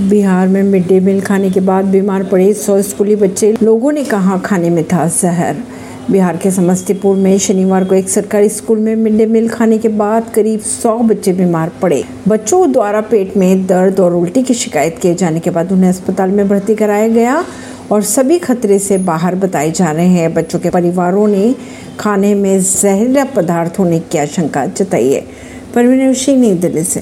बिहार में mid day meal खाने के बाद बीमार पड़े सौ स्कूली बच्चे। लोगों ने कहा, खाने में था जहर। बिहार के समस्तीपुर में शनिवार को एक सरकारी स्कूल में मिड डे मील खाने के बाद करीब सौ बच्चे बीमार पड़े। बच्चों द्वारा पेट में दर्द और उल्टी की शिकायत किए जाने के बाद उन्हें अस्पताल में भर्ती कराया गया और सभी खतरे से बाहर बताए जा रहे हैं। बच्चों के परिवारों ने खाने में जहरीला पदार्थ होने की आशंका जताई है। परवीन सिंह, नई दिल्ली से।